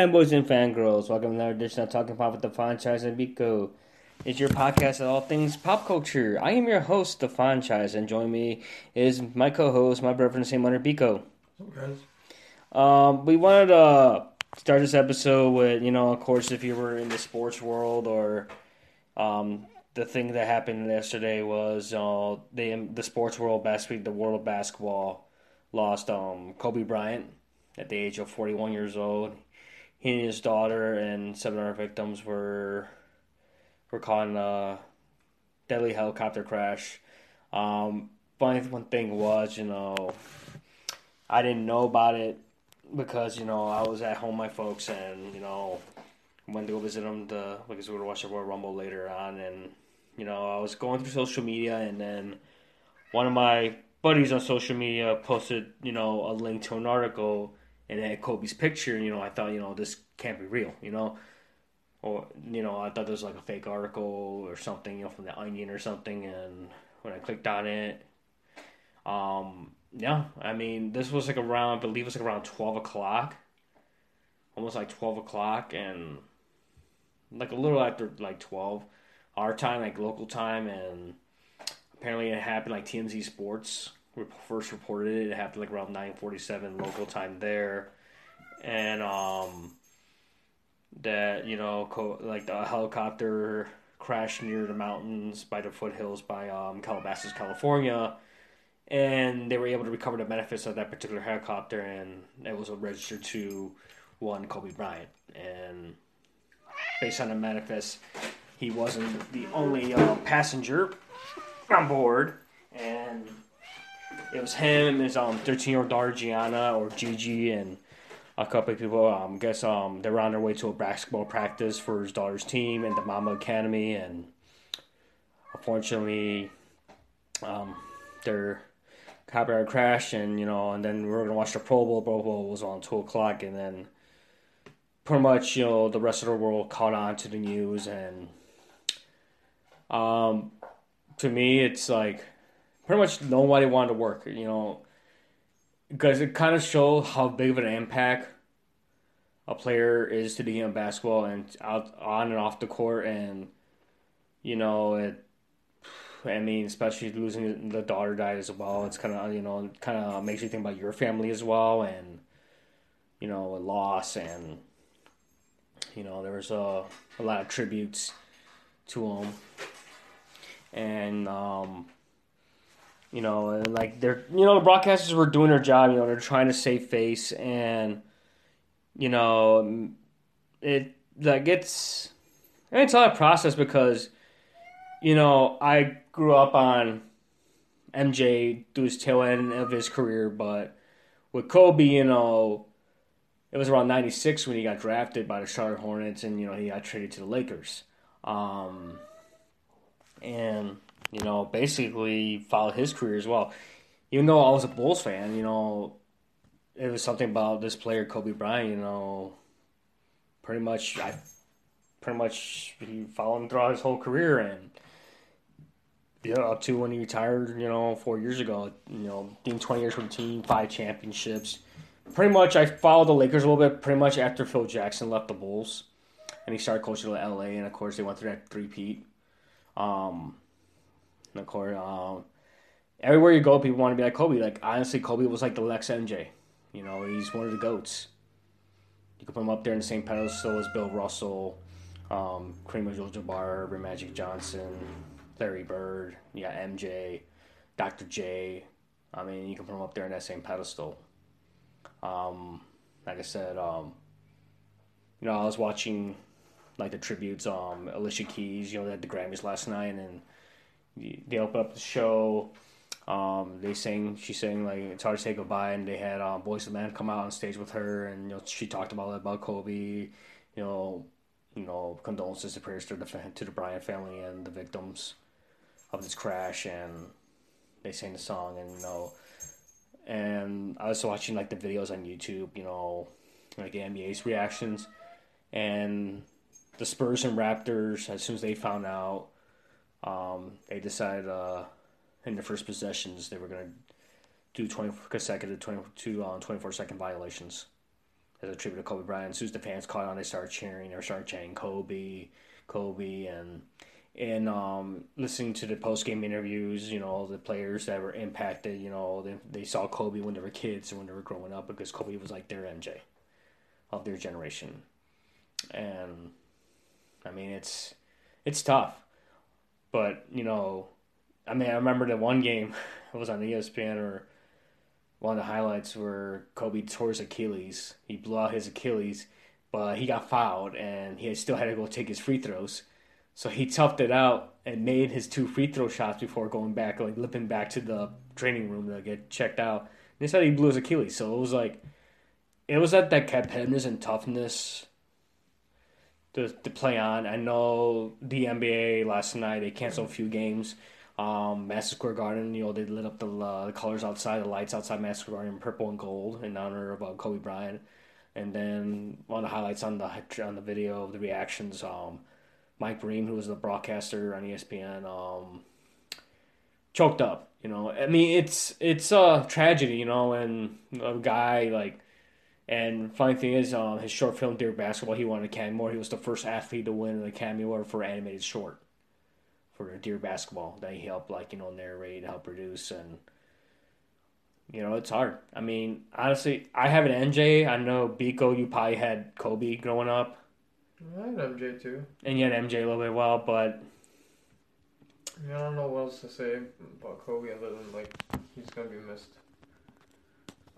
Fanboys and fangirls? Welcome to another edition of Talking Pop with the Franchise and Biko. It's your podcast of all things pop culture. I am your host, the Franchise, and join me is my co-host, my brother from the same mother, Biko. Okay. Um, we wanted to start this episode with, you know, of course, if you were in the sports world or um, the thing that happened yesterday was uh, the the sports world, basically the world of basketball, lost um, Kobe Bryant at the age of 41 years old. He and his daughter and seven other victims were were caught in a deadly helicopter crash. Um, funny one thing was, you know, I didn't know about it because you know I was at home, with my folks, and you know went to go visit them to because we were watching Royal Rumble later on, and you know I was going through social media, and then one of my buddies on social media posted, you know, a link to an article and had Kobe's picture. You know, I thought, you know, this can't be real, you know, or you know, I thought this was like a fake article or something, you know, from the Onion or something. And when I clicked on it, um, yeah, I mean, this was like around, I believe it was like around twelve o'clock, almost like twelve o'clock, and like a little after like twelve, our time, like local time, and apparently it happened like TMZ Sports first reported it. It happened like around nine forty seven local time there, and um, that you know, co- like the helicopter crashed near the mountains by the foothills by um, Calabasas, California, and they were able to recover the benefits of that particular helicopter, and it was registered to one Kobe Bryant, and based on the manifest, he wasn't the only uh, passenger on board, and it was him, his um thirteen year old daughter Gianna or Gigi, and a couple of people. Um, I guess um they were on their way to a basketball practice for his daughter's team and the Mamba Academy, and unfortunately, um, their car crashed, and you know, and then we were gonna watch the Pro Bowl. Pro Bowl was on two o'clock, and then pretty much you know the rest of the world caught on to the news, and um, to me, it's like pretty much nobody wanted to work, you know, because it kind of shows how big of an impact a player is to the game of basketball and out on and off the court, and you know it. I mean, especially losing the daughter died as well. It's kind of you know it kind of makes you think about your family as well, and you know a loss, and you know there was a a lot of tributes to him, and um, you know, and like they're you know the broadcasters were doing their job. You know, they're trying to save face, and you know, it like it's it's a process because you know I grew up on MJ through his tail end of his career, but with Kobe, you know, it was around '96 when he got drafted by the Charlotte Hornets, and you know he got traded to the Lakers. Um, and you know, basically followed his career as well. Even though I was a Bulls fan, you know, it was something about this player, Kobe Bryant, you know, pretty much, I pretty much he followed him throughout his whole career and, yeah, up to when he retired, you know, four years ago, you know, being 20 years with the team, five championships. Pretty much, I followed the Lakers a little bit pretty much after Phil Jackson left the Bulls and he started coaching the LA, and of course, they went through that three-peat. Um, of course, um, everywhere you go, people want to be like Kobe. Like honestly, Kobe was like the Lex MJ. You know, he's one of the goats. You could put him up there in the same pedestal as Bill Russell, um, Kareem Abdul-Jabbar, Magic Johnson, Larry Bird. Yeah, MJ, Dr. J. I mean, you can put him up there in that same pedestal. Um, like I said, um, you know, I was watching like the tributes. Um, Alicia Keys, you know, at the Grammys last night, and they open up the show. Um, they sang, she sang like "It's Hard to Say Goodbye," and they had um, Boyz II Men come out on stage with her, and you know she talked about about Kobe, you know, you know condolences and prayers to the to the Bryant family and the victims of this crash, and they sang the song, and you know, and I was watching like the videos on YouTube, you know, like the NBA's reactions, and the Spurs and Raptors as soon as they found out um, they decided uh, in the first possessions they were going to do 20 consecutive 22 on uh, 24 second violations as a tribute to Kobe Bryant. As soon as the fans caught on, they started cheering. They started chanting Kobe, Kobe, and and um, listening to the post game interviews, you know, all the players that were impacted, you know, they, they saw Kobe when they were kids and when they were growing up because Kobe was like their MJ of their generation. And I mean, it's it's tough, but you know, I mean, I remember the one game it was on the ESPN or one of the highlights where Kobe tore his Achilles. He blew out his Achilles, but he got fouled and he still had to go take his free throws. So he toughed it out and made his two free throw shots before going back, like limping back to the training room to get checked out. And said he blew his Achilles. So it was like, it was that that competitiveness and toughness to, to play on. I know the NBA last night they canceled a few games. Um, Madison Square Garden, you know, they lit up the, uh, the colors outside, the lights outside Madison Square Garden, purple and gold in honor of uh, Kobe Bryant. And then one of the highlights on the on the video of the reactions, um, Mike Breen, who was the broadcaster on ESPN, um, choked up. You know, I mean, it's it's a tragedy, you know, and a guy like and funny thing is, um, his short film Dear Basketball, he won an Academy Award. He was the first athlete to win an Academy Award for animated short for Dear Basketball that he helped, like you know, narrate, help produce, and you know, it's hard. I mean, honestly, I have an MJ. I know Biko, you probably had Kobe growing up. I had MJ too. And you had MJ a little bit well, but I don't know what else to say about Kobe other than like he's gonna be missed.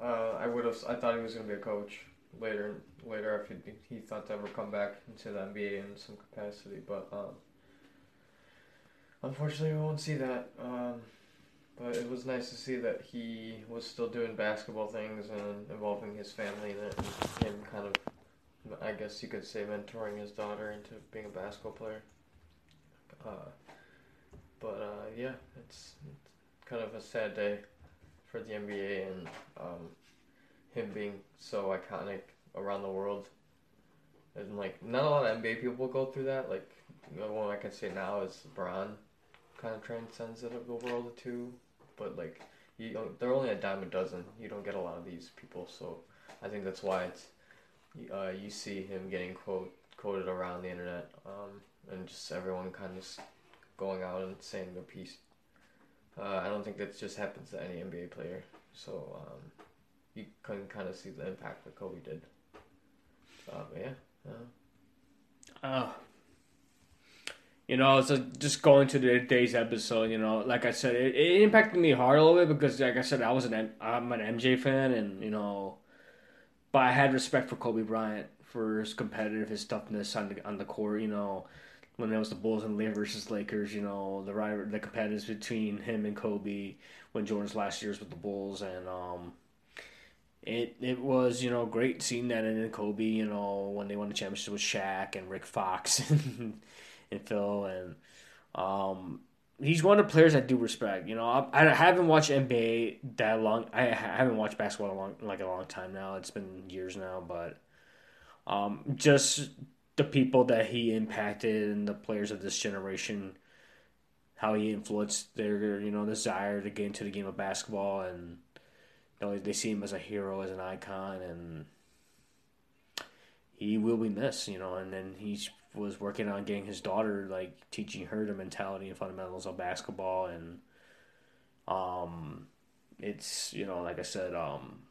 Uh, I would have. I thought he was going to be a coach later. Later, if he, he thought to ever come back into the NBA in some capacity, but um, unfortunately, we won't see that. Um, but it was nice to see that he was still doing basketball things and involving his family in it, and him kind of, I guess you could say, mentoring his daughter into being a basketball player. Uh, but uh, yeah, it's, it's kind of a sad day for the NBA and um, him being so iconic around the world. And like not a lot of NBA people go through that. Like the one I can say now is LeBron, kind of transcends it of the world too. But like you, they're only a dime a dozen. You don't get a lot of these people, so I think that's why it's uh, you see him getting quote quoted around the internet, um, and just everyone kind of going out and saying their piece. Uh, I don't think that just happens to any NBA player. So um, you can kind of see the impact that Kobe did. Uh, but yeah. Uh, you know, so just going to today's episode, you know, like I said, it, it impacted me hard a little bit because, like I said, I was an I'm an MJ fan, and you know, but I had respect for Kobe Bryant for his competitive, his toughness on the on the court. You know, when there was the Bulls and Lakers versus Lakers, you know, the rival, the competitiveness between him and Kobe when Jordan's last years with the Bulls, and um, it it was you know great seeing that in Kobe, you know, when they won the championship with Shaq and Rick Fox and, and Phil, and um, he's one of the players I do respect. You know, I, I haven't watched NBA that long. I haven't watched basketball a long like a long time now. It's been years now, but um, just the people that he impacted and the players of this generation, how he influenced their you know desire to get into the game of basketball, and you know, they see him as a hero, as an icon, and he will be missed. You know, and then he was working on getting his daughter like teaching her the mentality and fundamentals of basketball, and um, it's you know like I said um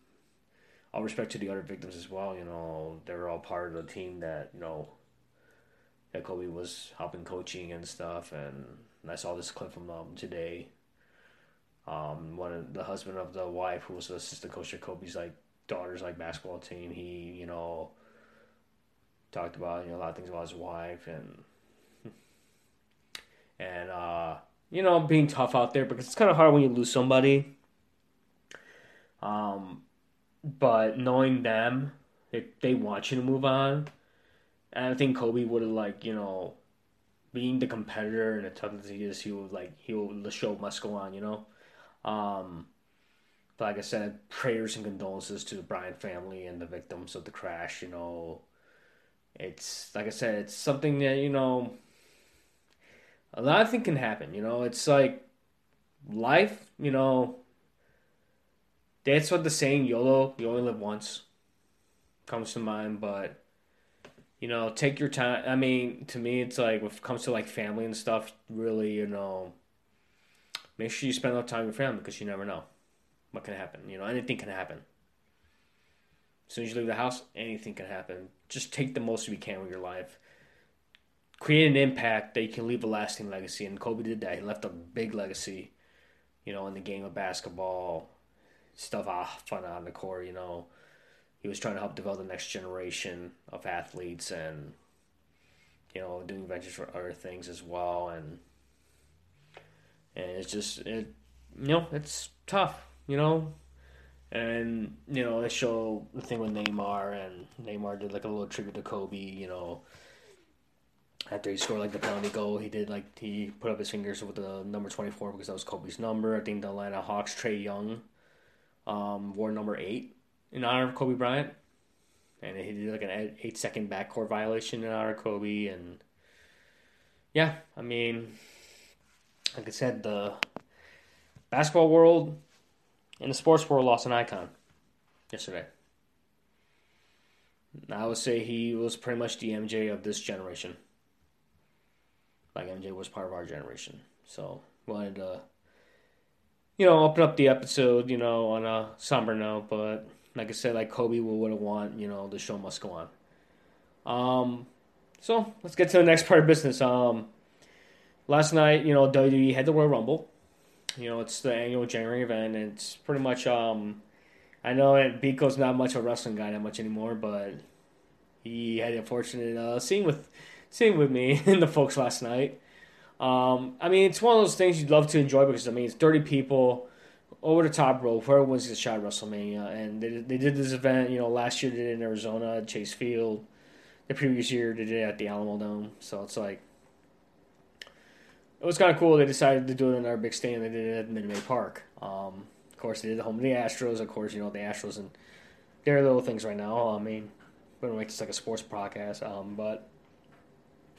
all respect to the other victims as well. You know, they were all part of the team that you know that Kobe was helping coaching and stuff. And I saw this clip from them today. Um, one of the husband of the wife who was the assistant coach of Kobe's like daughter's like basketball team. He you know talked about you know a lot of things about his wife and and uh, you know being tough out there because it's kind of hard when you lose somebody. Um, but knowing them, they, they want you to move on. And I think Kobe would have like you know, being the competitor and the toughness he is, he would like he will the show must go on, you know. Um, but like I said, prayers and condolences to the Bryant family and the victims of the crash. You know, it's like I said, it's something that you know. A lot of things can happen, you know. It's like life, you know that's what the saying YOLO, you only live once. comes to mind, but you know, take your time. I mean, to me, it's like when it comes to like family and stuff, really, you know, make sure you spend enough time with your family because you never know what can happen. You know, anything can happen. As soon as you leave the house, anything can happen. Just take the most you can with your life. Create an impact that you can leave a lasting legacy. And Kobe did that. He left a big legacy, you know, in the game of basketball, stuff off fun on the court, you know. He was trying to help develop the next generation of athletes and you know doing ventures for other things as well and and it's just it you know it's tough you know. And you know they show the thing with Neymar and Neymar did like a little tribute to Kobe you know. After he scored like the penalty goal he did like he put up his fingers with the number 24 because that was Kobe's number. I think the Atlanta Hawks Trey Young um, wore number 8 in honor of Kobe Bryant, and he did like an eight second backcourt violation in honor of Kobe, and yeah, I mean, like I said, the basketball world and the sports world lost an icon yesterday. I would say he was pretty much the MJ of this generation. Like MJ was part of our generation, so wanted to, you know, open up the episode, you know, on a somber note, but like I said, like Kobe would have want, you know, the show must go on. Um, so let's get to the next part of business. Um, last night, you know, WWE had the Royal Rumble. You know, it's the annual January event, and it's pretty much. Um, I know that Biko's not much of a wrestling guy that much anymore, but he had the unfortunate uh, scene with scene with me and the folks last night. Um, I mean, it's one of those things you'd love to enjoy because I mean, it's thirty people over the top rope. Wins gets shot WrestleMania, and they they did this event. You know, last year they did it in Arizona, Chase Field. The previous year they did it at the Alamodome. So it's like it was kind of cool. They decided to do it in our big stadium. They did it at Minute Park. Um, of course, they did the home of the Astros. Of course, you know the Astros and their little things right now. I mean, we don't make this like a sports podcast, um, but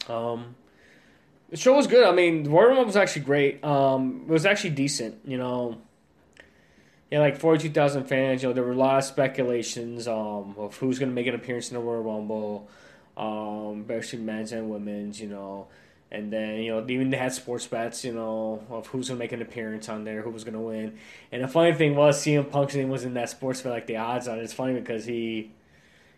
um, the show was good. I mean, the Royal Rumble was actually great. Um, it was actually decent. You know, yeah, like 42,000 fans. You know, there were a lot of speculations um, of who's going to make an appearance in the Royal Rumble, um, especially men's and women's, you know. And then, you know, even they had sports bets, you know, of who's going to make an appearance on there, who was going to win. And the funny thing was, CM Punk's name was in that sports bet, like the odds on it. It's funny because he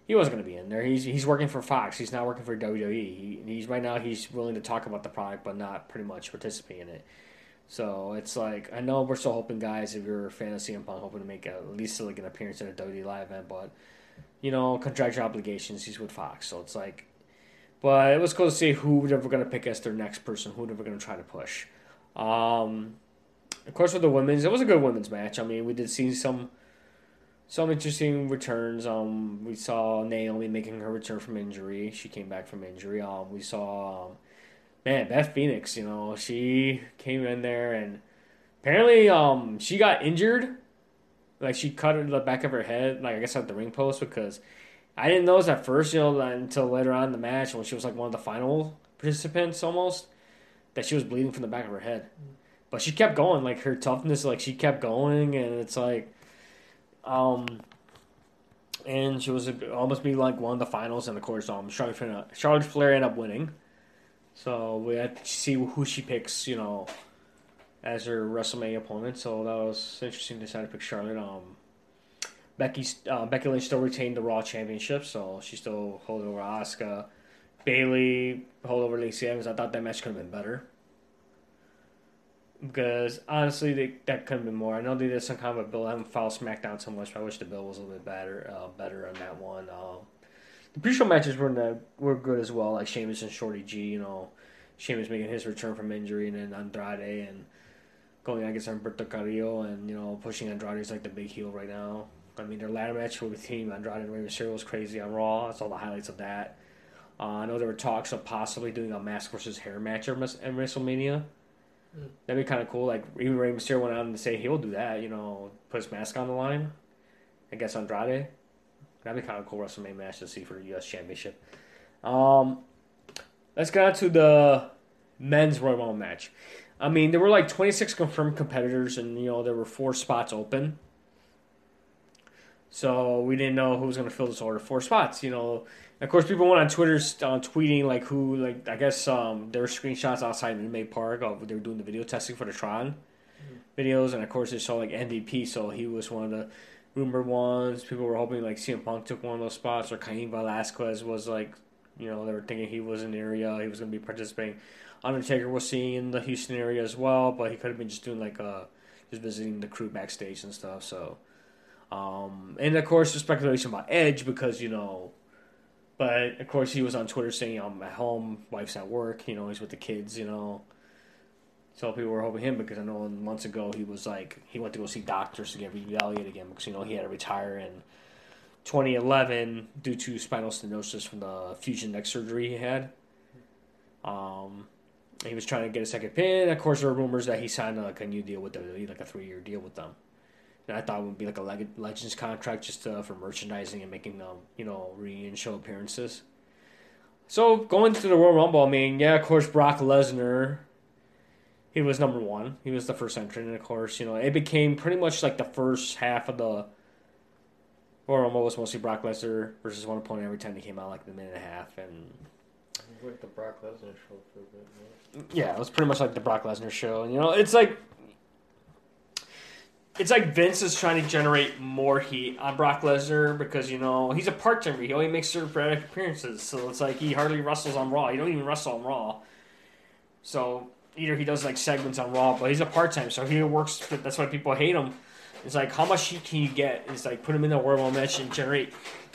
he wasn't going to be in there. He's he's working for Fox. He's not working for WWE. He, he's right now he's willing to talk about the product, but not pretty much participate in it. So it's like I know we're still hoping, guys, if you're a fan of CM Punk, hoping to make at least like an appearance in a WWE live event, but you know, contractual obligations. He's with Fox, so it's like. But it was cool to see who they were going to pick as their next person, who they were going to try to push. Um, of course, with the women's, it was a good women's match. I mean, we did see some some interesting returns. Um, we saw Naomi making her return from injury. She came back from injury. Um, we saw um, man, Beth Phoenix, you know, she came in there and apparently um she got injured. Like she cut the back of her head, like I guess at the ring post because I didn't notice at first, you know, until later on in the match when she was like one of the final participants almost, that she was bleeding from the back of her head. But she kept going, like her toughness, like she kept going, and it's like, um, and she was almost be like one of the finals, and of course, um, Charlotte Charlotte Flair ended up winning. So we had to see who she picks, you know, as her WrestleMania opponent. So that was interesting to decide to pick Charlotte. Um, Becky uh, Becky Lynch still retained the Raw Championship, so she still holds over Asuka. Bayley hold over Lacey Evans. I thought that match could have been better because honestly, they, that could have been more. I know they did some kind of a bill. I haven't followed SmackDown so much, but I wish the bill was a little bit better, uh, better on that one. Um, the pre-show matches were the, were good as well, like Sheamus and Shorty G. You know, Sheamus making his return from injury, and then Andrade and going against Humberto Carrillo, and you know pushing Andrade is like the big heel right now. I mean, their ladder match with team Andrade and Rey Mysterio was crazy on Raw. I saw the highlights of that. Uh, I know there were talks of possibly doing a mask versus hair match at WrestleMania. Mm. That'd be kind of cool. Like even Rey Mysterio went out and say he will do that. You know, put his mask on the line I against Andrade. That'd be kind of cool WrestleMania match to see for the U.S. Championship. Um, let's get on to the men's Royal Rumble match. I mean, there were like 26 confirmed competitors, and you know there were four spots open. So we didn't know who was going to fill this order four spots. You know, of course, people went on Twitter uh, tweeting like who like I guess um, there were screenshots outside Minute Park of they were doing the video testing for the Tron videos, and of course they saw like MVP, so he was one of the rumored ones. People were hoping like CM Punk took one of those spots, or Cain Velasquez was like, you know, they were thinking he was in the area, he was going to be participating. Undertaker was seeing in the Houston area as well, but he could have been just doing like uh just visiting the crew backstage and stuff. So, um, and of course the speculation about Edge because you know. But of course, he was on Twitter saying, "I'm at home, wife's at work. You know, he's with the kids. You know, so people were hoping him because I know months ago he was like he went to go see doctors to get reevaluated again because you know he had to retire in 2011 due to spinal stenosis from the fusion neck surgery he had. Um, he was trying to get a second pin. Of course, there were rumors that he signed like a new deal with WWE, like a three year deal with them. I thought it would be like a leg- Legends contract just uh, for merchandising and making them, you know, reunion show appearances. So going to the Royal Rumble, I mean, yeah, of course, Brock Lesnar he was number one. He was the first entrant, and of course, you know, it became pretty much like the first half of the Royal Rumble was mostly Brock Lesnar versus one opponent every time he came out, like the minute and a half, and like the Brock Lesnar show for a bit. Yeah, it was pretty much like the Brock Lesnar show. And you know, it's like it's like Vince is trying to generate more heat on Brock Lesnar because you know he's a part timer. He only makes certain sporadic appearances, so it's like he hardly wrestles on Raw. He don't even wrestle on Raw. So either he does like segments on Raw, but he's a part time, so he works. That's why people hate him. It's like how much heat can you get? It's like put him in a Rumble match and generate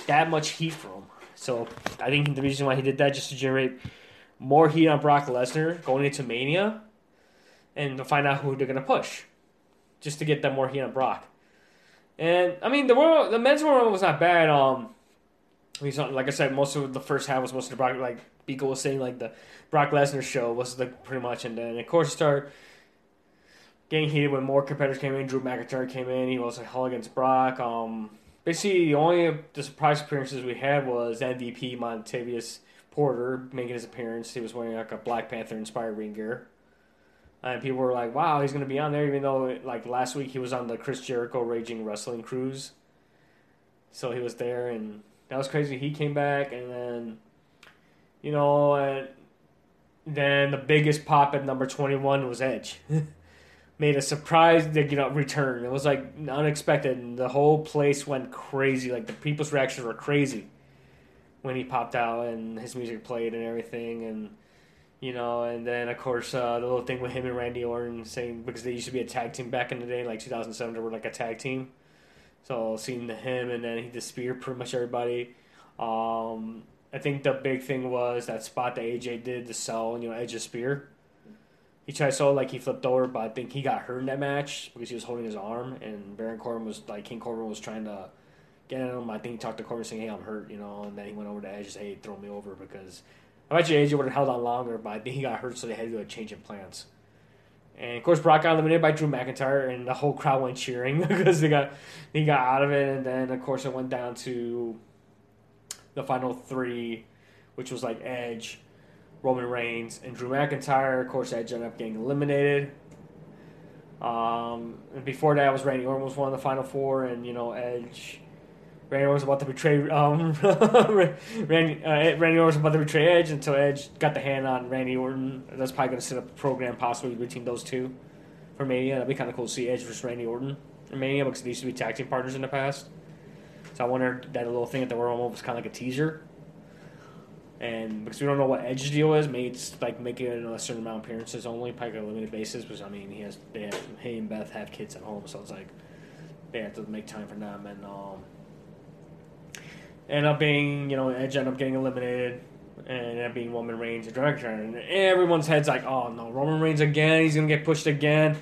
that much heat for him. So I think the reason why he did that just to generate more heat on Brock Lesnar going into Mania, and to find out who they're gonna push, just to get them more heat on Brock. And I mean the Royal, the men's world was not bad. Um, I mean, like I said, most of the first half was mostly Brock. Like Biko was saying, like the Brock Lesnar show was like pretty much, and then of course it started getting heated when more competitors came in. Drew McIntyre came in. He was like hell against Brock. Um, basically the only the surprise appearances we had was MVP Montavious Porter making his appearance. He was wearing like a Black Panther inspired ring gear. And people were like, "Wow, he's gonna be on there," even though like last week he was on the Chris Jericho Raging Wrestling Cruise. So he was there, and that was crazy. He came back, and then, you know, and then the biggest pop at number twenty one was Edge. Made a surprise, you know, return. It was like unexpected, and the whole place went crazy. Like the people's reactions were crazy when he popped out and his music played and everything, and you know, and then of course uh, the little thing with him and Randy Orton saying because they used to be a tag team back in the day, like 2007, they were like a tag team. So seeing the him and then he disappeared pretty much everybody. Um, I think the big thing was that spot that AJ did to sell, you know, Edge's spear. He tried to sell like he flipped over, but I think he got hurt in that match because he was holding his arm, and Baron Corbin was like King Corbin was trying to get him. I think he talked to Corbin saying, "Hey, I'm hurt," you know, and then he went over to Edge and said, "Hey, throw me over," because I bet you AJ would have held on longer, but I think he got hurt, so they had to do a change in plans. And of course, Brock got eliminated by Drew McIntyre, and the whole crowd went cheering because they got he got out of it. And then, of course, it went down to the final three, which was like Edge, Roman Reigns, and Drew McIntyre. Of course, Edge ended up getting eliminated. Um, and before that was Randy Orton was one of the final four, and you know Edge. Randy Orton was about to betray um, Randy. Uh, Randy Orton was about to betray Edge until Edge got the hand on Randy Orton. That's probably going to set up a program possibly between those two for Mania. That'd be kind of cool to see Edge versus Randy Orton in Mania because they used to be tag team partners in the past. So I wonder that little thing at the Royal Rumble was kind of like a teaser. And because we don't know what Edge's deal is, maybe it's like making a certain amount of appearances only, probably on a limited basis. Because I mean, he has they have he and Beth have kids at home, so it's like they have to make time for them. And um, end up being you know Edge ended up getting eliminated, and ended up being Roman Reigns and director. And everyone's heads like, oh no, Roman Reigns again. He's gonna get pushed again.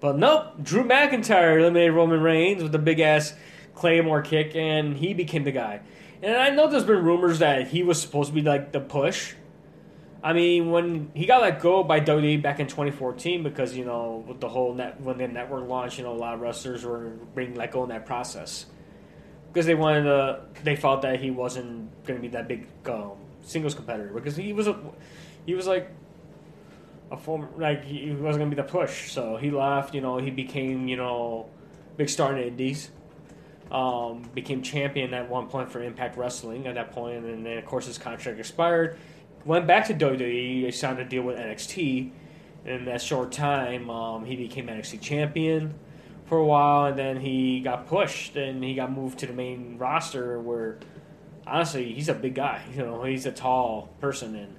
But nope, Drew McIntyre eliminated Roman Reigns with the big ass Claymore kick, and he became the guy. And I know there's been rumors that he was supposed to be like the push. I mean, when he got let go by WWE back in 2014, because you know with the whole net when the network launched, you know a lot of wrestlers were being let go in that process because they wanted to. They thought that he wasn't going to be that big um, singles competitor because he was a he was like a former like he wasn't going to be the push. So he left. You know, he became you know big star in the Indies Um, became champion at one point for Impact Wrestling at that point, and then of course his contract expired. Went back to WWE, signed a deal with NXT. and In that short time, um, he became NXT champion for a while, and then he got pushed and he got moved to the main roster. Where honestly, he's a big guy. You know, he's a tall person, and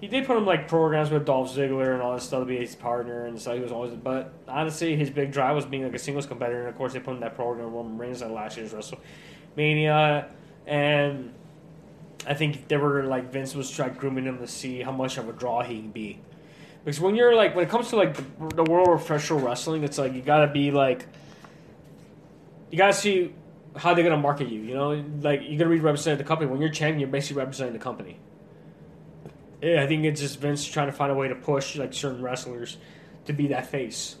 he did put him like programs with Dolph Ziggler and all this stuff to be his partner, and so he was always. But honestly, his big drive was being like a singles competitor, and of course they put him in that program with Roman Reigns at last year's WrestleMania, and I think they were like Vince was trying grooming him to see how much of a draw he can be. Because when you're like when it comes to like the, the world of professional wrestling, it's like you gotta be like you gotta see how they're gonna market you. You know, like you're gonna be representing the company. When you're champion, you're basically representing the company. Yeah, I think it's just Vince trying to find a way to push like certain wrestlers to be that face.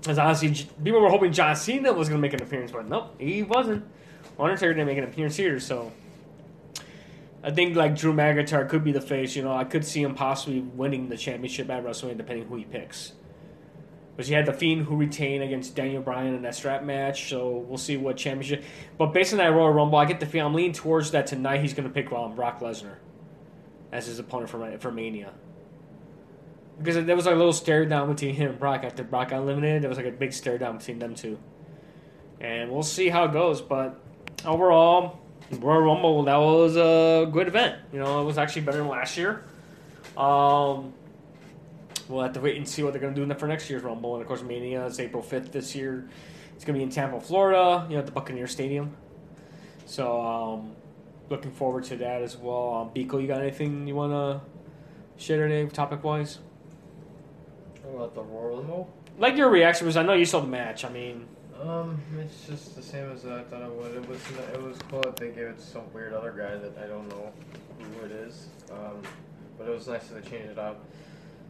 Because honestly, people were hoping John Cena was gonna make an appearance, but nope, he wasn't. Undertaker didn't make an appearance here, so. I think like Drew McIntyre could be the face. You know, I could see him possibly winning the championship at WrestleMania, depending who he picks. But you had the Fiend who retained against Daniel Bryan in that strap match, so we'll see what championship. But based on that Royal Rumble, I get the feeling I'm leaning towards that tonight. He's going to pick um, Brock Lesnar as his opponent for for Mania. Because there was like a little stare down between him and Brock after Brock got eliminated. There was like a big stare down between them two, and we'll see how it goes. But overall, Royal Rumble, that was a good event. You know, it was actually better than last year. Um, we'll have to wait and see what they're going to do for next year's Rumble. And of course, Mania is April 5th this year. It's going to be in Tampa, Florida, you know, at the Buccaneer Stadium. So, um, looking forward to that as well. Um, Biko, you got anything you want to share today, topic wise? About the Royal Rumble? Like your reaction was, I know you saw the match. I mean, Um, it's just the same as I thought it would. It was it was cool that they gave it to some weird other guy that I don't know who it is. Um, but it was nice that they changed it up.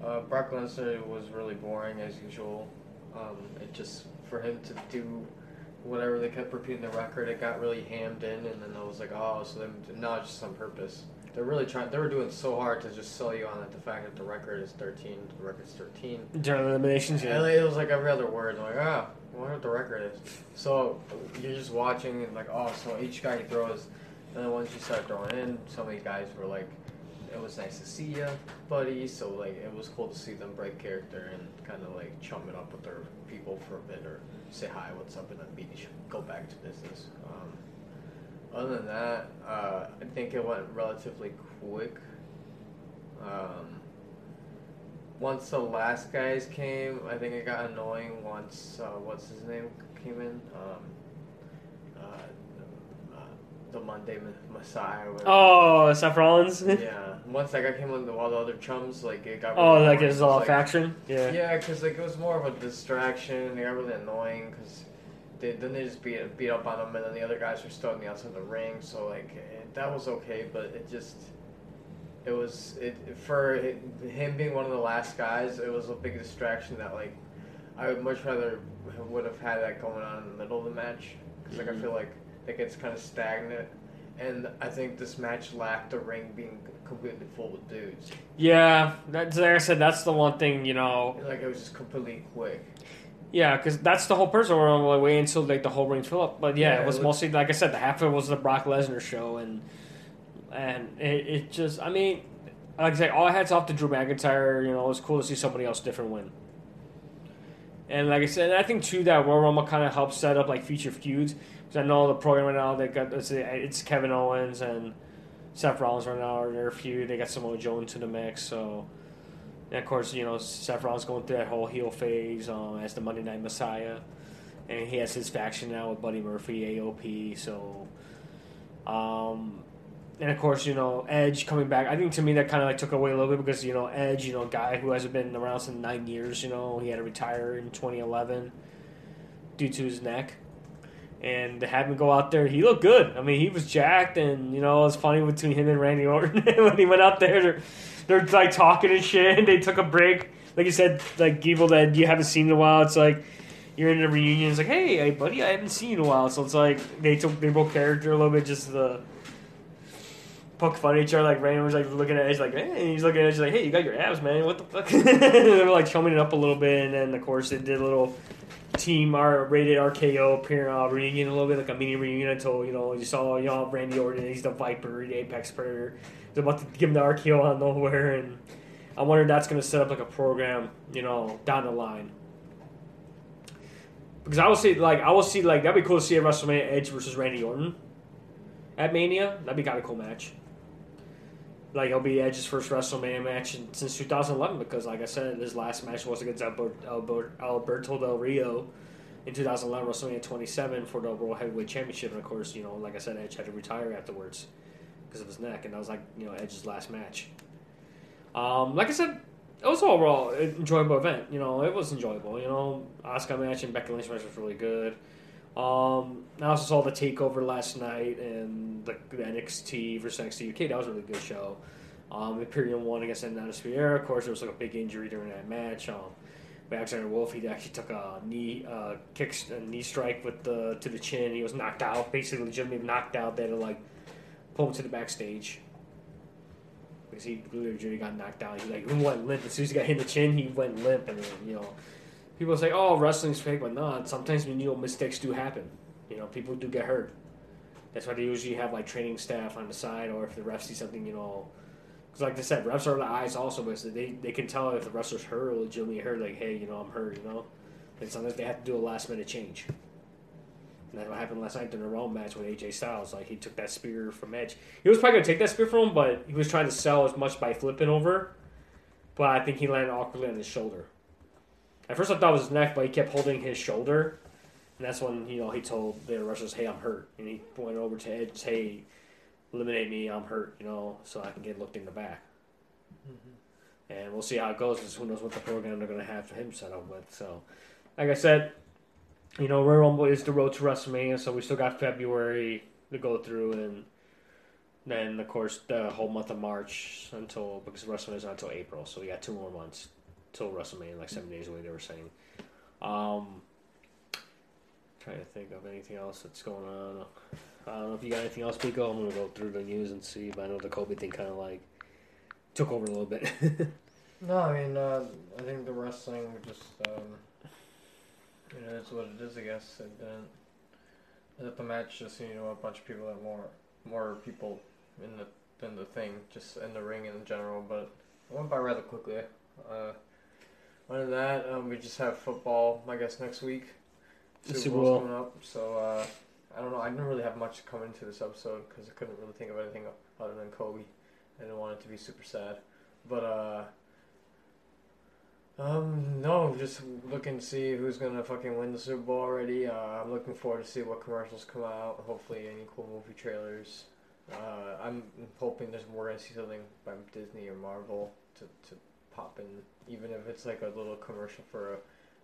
Uh, Brock Lesnar was really boring as usual. Um, it just for him to do whatever they kept repeating the record, it got really hammed in, and then I was like, oh, so then now it's just on purpose. They're really trying. They were doing so hard to just sell you on it. The fact that the record is 13, the record's 13. during the eliminations, And yeah. it was like every other word. I'm like, ah, I wonder what the record is. So you're just watching and like, oh, so each guy throws, and then once you start throwing in, so many guys were like, it was nice to see you, buddy. So like, it was cool to see them break character and kind of like chum it up with their people for a bit or say hi, what's up, and then be, go back to business. Um, other than that, uh, I think it went relatively quick. Um, once the last guys came, I think it got annoying. Once uh, what's his name came in, um, uh, uh, the Monday Messiah. Oh, Seth Rollins. yeah. Once that guy came on, the all the other chums like it got. oh, really like annoying. his It was uh, like- faction. Yeah. Yeah, because like it was more of a distraction. They got really annoying because they, then they just beat beat up on them, and then the other guys were still on the outside of the ring. So like it, that was okay, but it just it was it for him being one of the last guys. It was a big distraction that like I would much rather would have had that going on in the middle of the match because like I Mhm. feel like it gets kind of stagnant. And I think this match lacked the ring being completely full with dudes. Yeah, that's like I said. That's the one thing you know. Like it was just completely quick. Yeah, because that's the whole person. We're on the way until like the whole ring's fill up. But yeah, Yeah, it was it was- mostly like I said. The half of it was the Brock Lesnar show, and and it, it just. I mean, like I say, all hats off to Drew McIntyre. You know, it was cool to see somebody else different win. And like I said, I think too that Royal Rumble kind of helps set up like future feuds. Because I know the program right now they got it's, Kevin Owens and Seth Rollins right now are their feud. They got Samoa Joe into the mix, so. And of course, you know Seth Rollins going through that whole heel phase um, as the Monday Night Messiah, and he has his faction now with Buddy Murphy, AOP. So, um, and of course, you know Edge coming back. I think to me that kind of like took away a little bit because you know Edge, you know, guy who hasn't been around since nine years. You know, he had to retire in 2011 due to his neck. And to have him go out there, he looked good. I mean, he was jacked, and you know, it was funny between him and Randy Orton when he went out there. They're, they're like talking and shit. And they took a break, like you said, like people that you haven't seen in a while. It's like you're in a reunion. It's like, hey, buddy, I haven't seen you in a while. So it's like they took they broke character a little bit, just the poke fun at each other. Like Randy was like looking at Edge, like, hey, he's looking at Edge, like, hey, you got your abs, man. What the fuck? and they were like chumming it up a little bit, and then of course they did a little team our rated RKO appear, uh, reunion a little bit like a mini reunion until you know you saw you know Randy Orton he's the Viper the Apex Predator he's about to give him the RKO out of nowhere and I wonder if that's gonna set up like a program you know down the line because I will see like I will see like that'd be cool to see a WrestleMania Edge versus Randy Orton at Mania that'd be kind of cool match like it'll be Edge's first WrestleMania match in, since 2011 because, like I said, his last match was against Alberto, Alberto Del Rio in 2011 WrestleMania 27 for the World Heavyweight Championship, and of course, you know, like I said, Edge had to retire afterwards because of his neck, and that was like you know Edge's last match. Um, like I said, it was overall an enjoyable event. You know, it was enjoyable. You know, Asuka match and Becky Lynch match was really good. Um, I also saw the takeover last night and the, the NXT versus NXT UK. That was a really good show. Um, Imperium won against Undisputed Of course, there was like a big injury during that match. Um, Alexander Wolfe, he actually took a knee uh, kick, a knee strike with the to the chin. He was knocked out, basically legitimately knocked out. They had to like pull him to the backstage because he literally got knocked out. He like went limp as soon as he got hit in the chin. He went limp, and you know people say, "Oh, wrestling's fake," but no. Sometimes you know mistakes do happen. You know, people do get hurt. That's why they usually have like training staff on the side, or if the ref sees something, you know. Because like I said, refs are the eyes also, but they they can tell if the wrestler's hurt or legitimately hurt. Like, hey, you know, I'm hurt. You know, and sometimes they have to do a last minute change. And that's what happened last night during the Rome match with AJ Styles. Like he took that spear from Edge. He was probably gonna take that spear from him, but he was trying to sell as much by flipping over. But I think he landed awkwardly on his shoulder. At first, I thought it was his neck, but he kept holding his shoulder, and that's when you know he told the wrestlers, "Hey, I'm hurt," and he went over to Edge, "Hey, eliminate me, I'm hurt," you know, so I can get looked in the back. Mm-hmm. And we'll see how it goes. Because who knows what the program they're going to have for him set up with. So, like I said, you know, Royal Rumble is the road to WrestleMania, so we still got February to go through, and then of course the whole month of March until because WrestleMania is not until April, so we got two more months till WrestleMania, like seven days away. They were saying. Um, trying to think of anything else that's going on. I don't know if you got anything else, Biko. I'm gonna go through the news and see. But I know the Kobe thing kind of like took over a little bit. no, I mean, uh, I think the wrestling just, um, you know, it's what it is. I guess and then at the match, just you know, a bunch of people had more more people in the than the thing, just in the ring in general. But it went by rather quickly. Uh, other than that, um, we just have football, I guess, next week. Super, Super Bowl's Bowl. coming up, so uh, I don't know. I didn't really have much to come into this episode because I couldn't really think of anything other than Kobe. I didn't want it to be super sad, but uh, um, no, just looking to see who's gonna fucking win the Super Bowl already. Uh, I'm looking forward to see what commercials come out. Hopefully, any cool movie trailers. Uh, I'm hoping there's we're gonna see something by Disney or Marvel to, to pop in, even if it's like a little commercial for a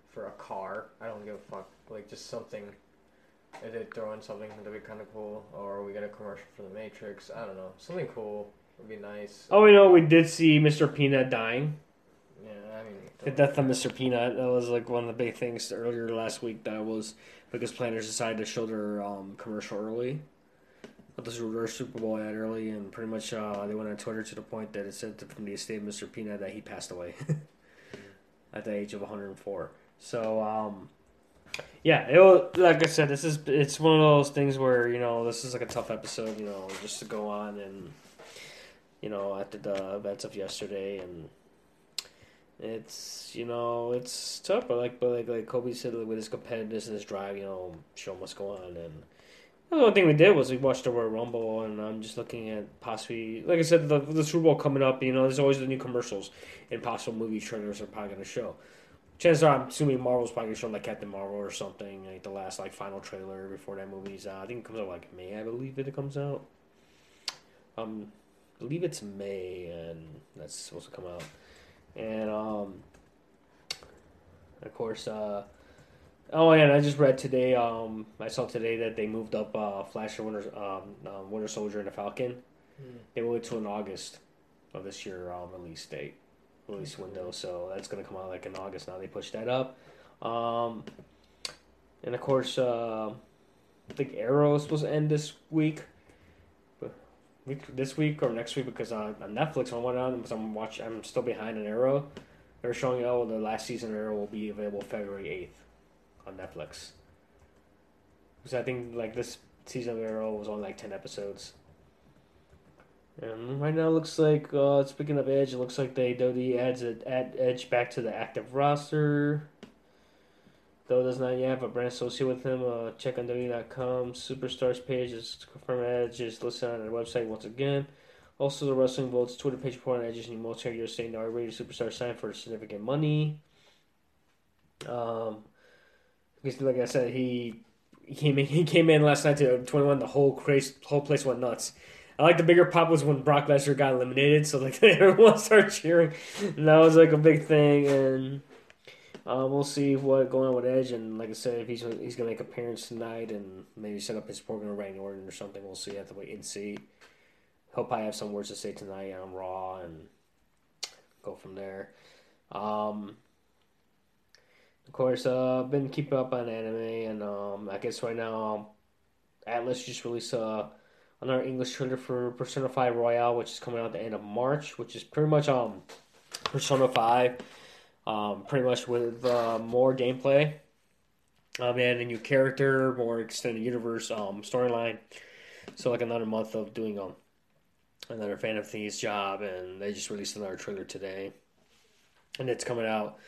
for a car. I don't give a fuck. Like just something. If they throw in something that'd be kind of cool, or we get a commercial for the Matrix. I don't know. Something cool would be nice. Oh, we know we did see Mr. Peanut dying. Yeah, I mean the death of Mr. Peanut. That was like one of the big things earlier last week. That was because Planters decided to show their um, commercial early put the Super Bowl ad early, and pretty much uh, they went on Twitter to the point that it said from the estate of Mr. Peanut that he passed away at the age of 104. So, um, yeah, it was, like I said, this is it's one of those things where you know this is like a tough episode, you know, just to go on and you know after the events of yesterday and. It's you know it's tough, but like but like like Kobe said, with his competitiveness and his drive, you know, show must go on, and the only thing we did was we watched the Royal Rumble, and I'm just looking at possibly, like I said, the, the Super Bowl coming up. You know, there's always the new commercials and possible movie trailers are probably going to show. Chances are, I'm assuming Marvel's probably going to show like Captain Marvel or something, like the last like final trailer before that movie's out. I think it comes out like May, I believe that it comes out. Um, I believe it's May, and that's supposed to come out. And um, of course, uh, Oh yeah, and I just read today. Um, I saw today that they moved up uh, Flash and Winter, um, um, Winter Soldier and the Falcon. Mm. They moved to an August of this year um, release date, release window. So that's gonna come out like in August. Now they pushed that up. Um, and of course, uh, I think Arrow is supposed to end this week. Week, This week or next week because uh, on Netflix I went on because I'm watching. I'm still behind on Arrow. They're showing oh the last season of Arrow will be available February eighth on Netflix. Because I think like this season of Arrow was only like ten episodes. And right now, it looks like uh, speaking of Edge, it looks like they WWE adds a, add Edge back to the active roster. Though does not yet have a brand associated with him. Uh, check on WWE.com. Superstars page is confirmed Edge is listed on their website once again. Also, the Wrestling Votes Twitter page reporting Edge's new military year saying the R-rated superstar signed for significant money. Um, because like I said, he he came in, he came in last night to 21. The whole craze, whole place went nuts. I like the bigger pop was when Brock Lesnar got eliminated, so like everyone started cheering, and that was like a big thing. And um, we'll see what going on with Edge, and like I said, if he's he's gonna make appearance tonight and maybe set up his program in Randy Orton or something, we'll see. Have to wait and see. He'll probably have some words to say tonight on Raw and go from there. Um, of course, uh, I've been keeping up on anime, and um, I guess right now, Atlus just released uh, another English trailer for Persona 5 Royal, which is coming out at the end of March, which is pretty much um Persona 5, um, pretty much with uh, more gameplay, um, and a new character, more extended universe um, storyline. So like another month of doing um another of Thieves job, and they just released another trailer today, and it's coming out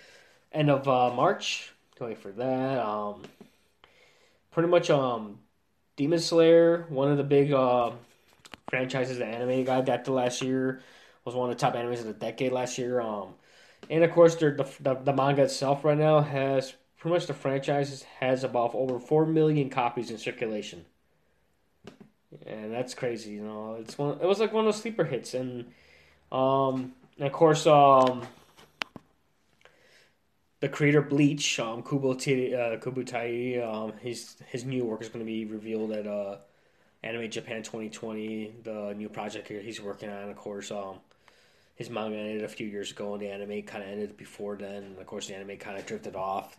end of uh, March. Going for that. Um, pretty much um, Demon Slayer, one of the big uh, franchises, the anime got adapted last year, was one of the top animes of the decade last year. Um, and of course, the, the the manga itself right now has pretty much the franchise has about over four million copies in circulation. And that's crazy, you know. It's one. It was like one of those sleeper hits, and um, and of course, um, the creator Bleach, um, uh, Kubo Tite, um, his his new work is going to be revealed at uh, Anime Japan 2020. The new project he's working on, of course, um, his manga ended a few years ago, and the anime kind of ended before then. And of course, the anime kind of drifted off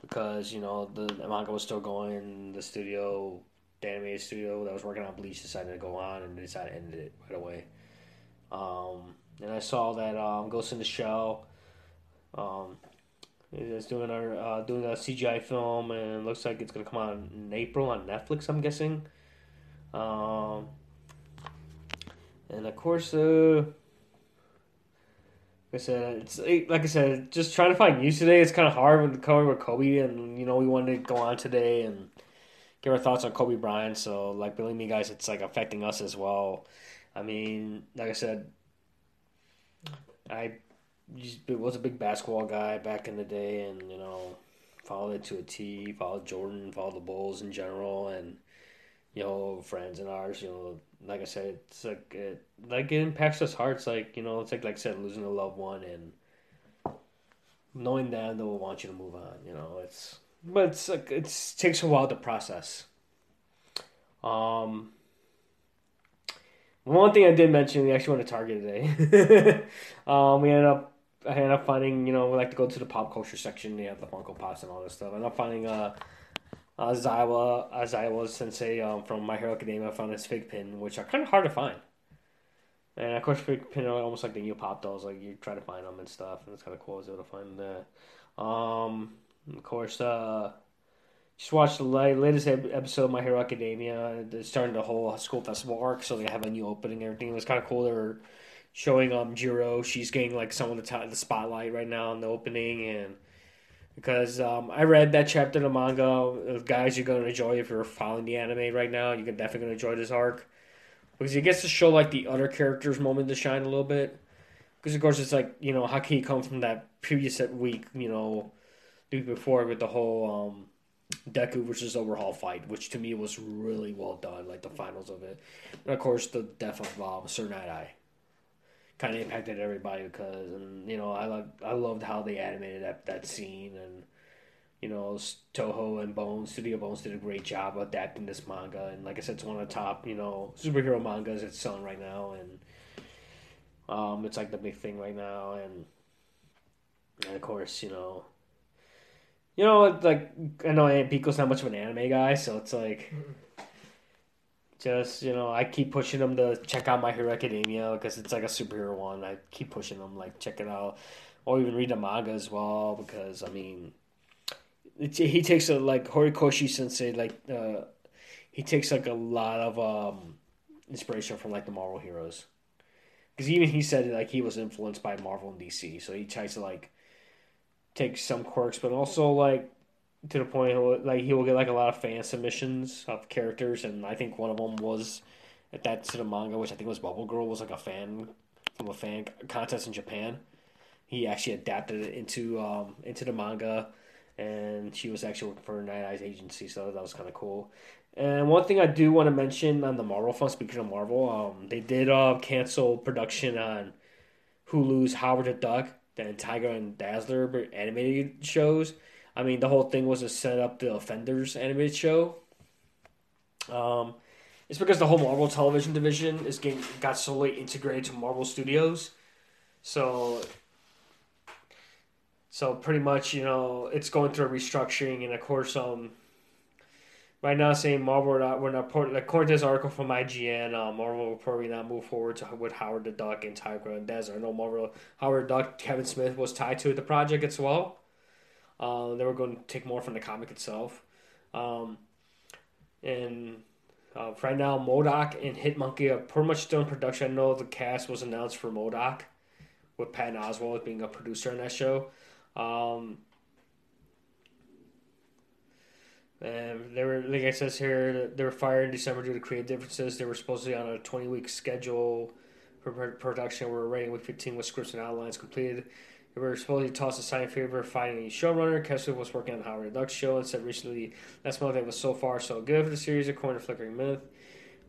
because you know the, the manga was still going. The studio, the anime studio that was working on Bleach, decided to go on, and decided to end it right away. Um, and I saw that um, Ghost in the Shell. Um, is doing our uh, doing a CGI film, and looks like it's gonna come out in April on Netflix. I'm guessing. Um, and of course, uh, like I said, it's like I said, just trying to find news today. It's kind of hard with covering with Kobe, and you know we wanted to go on today and give our thoughts on Kobe Bryant. So, like, believe me, guys, it's like affecting us as well. I mean, like I said, I was a big basketball guy back in the day, and you know, followed it to a T. Followed Jordan, followed the Bulls in general, and you know, friends and ours. You know, like I said, it's like it, like it impacts us hearts. Like you know, it's like like I said, losing a loved one and knowing that they'll want you to move on. You know, it's but it's like it takes a while to process. Um. One thing I did mention, we actually went to Target today. um, we ended up I ended up finding, you know, we like to go to the pop culture section. They have the Funko Pops and all this stuff. And I ended up finding uh, uh Aizawa, uh, Aizawa Sensei um, from My Hero Academia. I found his FiGPiN, which are kind of hard to find. And of course, FiGPiN are almost like the new pop dolls. Like you try to find them and stuff, and it's kind of cool. I was able to find that. Um, of course, uh, just watched the latest episode of My Hero Academia. They're starting the whole school festival arc, so they have a new opening and everything. It was kind of cool. They were showing um Jiro. She's getting like some of the t- the spotlight right now in the opening, and because um, I read that chapter of the manga, guys, you're gonna enjoy if you're following the anime right now. You're definitely gonna enjoy this arc because it gets to show like the other characters' moment to shine a little bit. Because of course it's like you know how can you come from that previous week you know the week before with the whole um, Deku versus Overhaul fight, which to me was really well done, like the finals of it, and of course the death of um, Sir Night Eye kind of impacted everybody because, and you know, I love I loved how they animated that that scene, and you know, Toho and Bones Studio Bones did a great job adapting this manga, and like I said, it's one of the top you know superhero mangas it's selling right now, and um, it's like the big thing right now, and and of course, you know. You know, like I know Biko's not much of an anime guy, so it's like just you know i keep pushing them to check out my hero academia because it's like a superhero one i keep pushing them like check it out or even read the manga as well because i mean it, he takes a like Horikoshi Sensei like uh, he takes like a lot of um, inspiration from like the Marvel heroes. Because even he said like he was influenced by Marvel and DC, so he tries to like take some quirks, but also like to the point like he will get like a lot of fan submissions of characters, and I think one of them was at that to the manga, which I think was Bubble Girl, was like a fan from a fan contest in Japan. He actually adapted it into um, into the manga, and she was actually working for Night Eyes agency, so that was kind of cool. And one thing I do want to mention on the Marvel front, speaking of Marvel, um, they did uh, cancel production on Hulu's Howard the Duck and Tigra and Dazzler animated shows. I mean, the whole thing was to set up the Offenders animated show. Um, it's because the whole Marvel television division is getting got solely integrated to Marvel Studios, so so pretty much you know it's going through a restructuring, and of course um right now saying Marvel we're not, we're not according to this article from IGN, uh, Marvel will probably not move forward to, with Howard the Duck and Tigra and Desert. I know Marvel Howard Duck Kevin Smith was tied to the project as well. Uh, they were going to take more from the comic itself, um, and uh, right now MODOK and Hit-Monkey are pretty much still in production. I know the cast was announced for MODOK, with Patton Oswalt being a producer on that show. Um, and they were, like I says here, they were fired in December due to creative differences. They were supposed to be on a 20 week schedule for production. We're writing week 15 with scripts and outlines completed. They were supposed to toss a sign favor finding a showrunner. Kessler was working on Howard the Duck show and said recently last month it was so far so good for the series, according to Flickering Myth.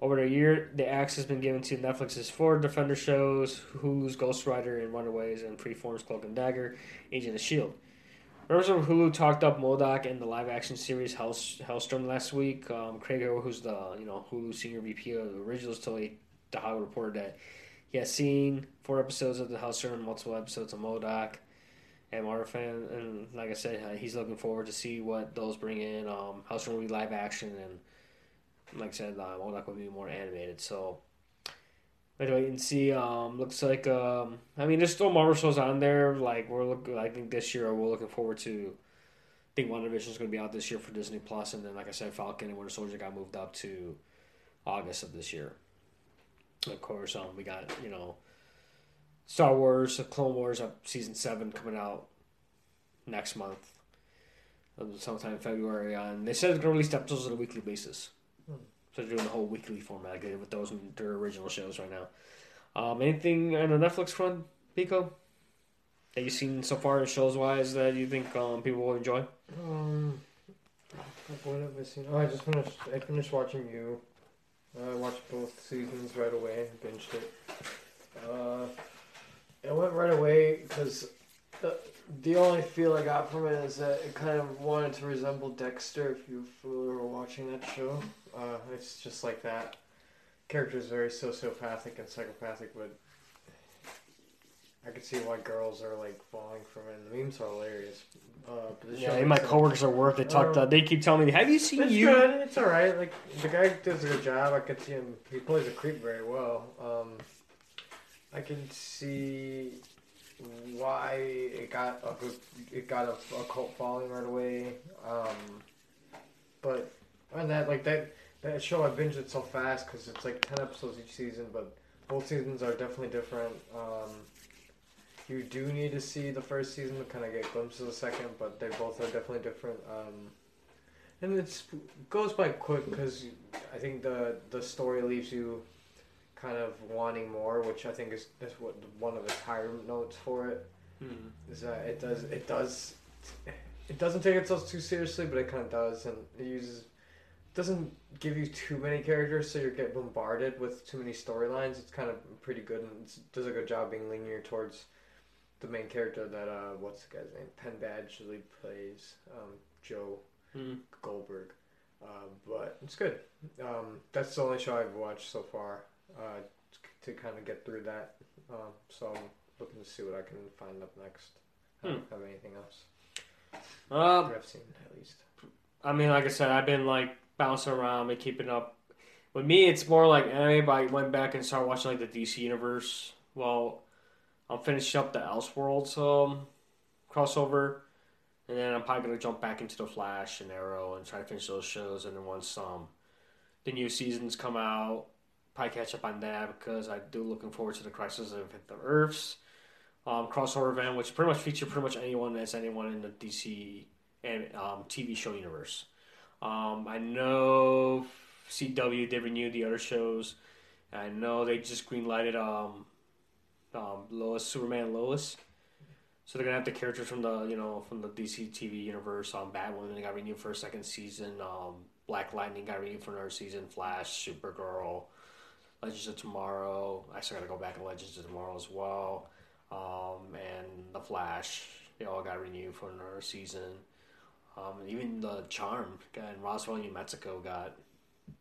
Over the year, the axe has been given to Netflix's four Defender shows, Hulu's Ghost Rider and Runaways, and Freeform's Cloak and Dagger, Agent of S.H.I.E.L.D. Members of Hulu talked up MODOK in the live action series Helstrom last week. Um, Craig, who's the you know Hulu senior VP of the originals, told the Hollywood Reporter that he has seen four episodes of the Helstrom and multiple episodes of MODOK. And Marvel fan, and like I said, he's looking forward to see what those bring in. Um, Helstrom will be live action, and like I said, uh, MODOK will be more animated. So Wait, wait and see. Um, looks like um, I mean, there's still Marvel shows on there. Like we're looking, I think this year we're looking forward to. I think WandaVision is going to be out this year for Disney Plus, and then like I said, Falcon and Winter Soldier got moved up to August of this year. Of course, um, we got you know Star Wars, Clone Wars, up season seven coming out next month, sometime in February. On they said they're going to release episodes on a weekly basis. So they're doing the whole weekly format like with those their original shows right now. Um, anything on the Netflix front, Biko? That you've seen so far, shows wise, that you think um, people will enjoy? Um, what have I seen? Oh, I just finished. I finished watching you. I watched both seasons right away. Binged it. Uh, it went right away because the the only feel I got from it is that it kind of wanted to resemble Dexter. If you were watching that show, uh, it's just like that. Character is very sociopathic and psychopathic, but I could see why girls are like falling from it. The memes are hilarious. Uh, yeah, my coworkers at work, they talk. Uh, they keep telling me, "Have you seen it's you?" Good. It's all right. Like the guy does a good job. I could see him. He plays a creep very well. Um, I can see why it got a good, it got a, a cult following right away. Um, but on that, like that, that show I binged it so fast because it's like ten episodes each season, but both seasons are definitely different. Um, you do need to see the first season to kind of get glimpses of the second, but they both are definitely different. Um, and it goes by quick because I think the the story leaves you kind of wanting more, which I think is that's what one of the higher notes for it mm-hmm. is that it does it does it doesn't take itself too seriously, but it kind of does, and it uses doesn't give you too many characters, so you get bombarded with too many storylines. It's kind of pretty good and does a good job being linear towards the main character that uh what's the guy's name Penn Badgley plays um, Joe mm. Goldberg. Uh, but it's good. Um, that's the only show I've watched so far uh, to kind of get through that. Um, so I'm looking to see what I can find up next. I don't hmm. have anything else. Um, I've seen at least. I mean, like I said, I've been like bouncing around and keeping up. With me, it's more like anime. I went back and started watching like the DC universe. Well, I'm finishing up the Elseworlds um, crossover. and then I'm probably gonna jump back into the Flash and Arrow and try to finish those shows. And then once um the new seasons come out, probably catch up on that because I do looking forward to the Crisis of the Earths um, crossover event, which pretty much feature pretty much anyone that's anyone in the DC and um, TV show universe. Um, I know CW did renew the other shows. I know they just greenlighted um, um, Lois, Superman, Lois. So they're gonna have the characters from the you know from the DC TV universe. Um, Batwoman they got renewed for a second season. Um, Black Lightning got renewed for another season. Flash, Supergirl, Legends of Tomorrow. I still gotta go back to Legends of Tomorrow as well. Um, and the Flash, they all got renewed for another season. Um, even the Charm and Roswell, New Mexico got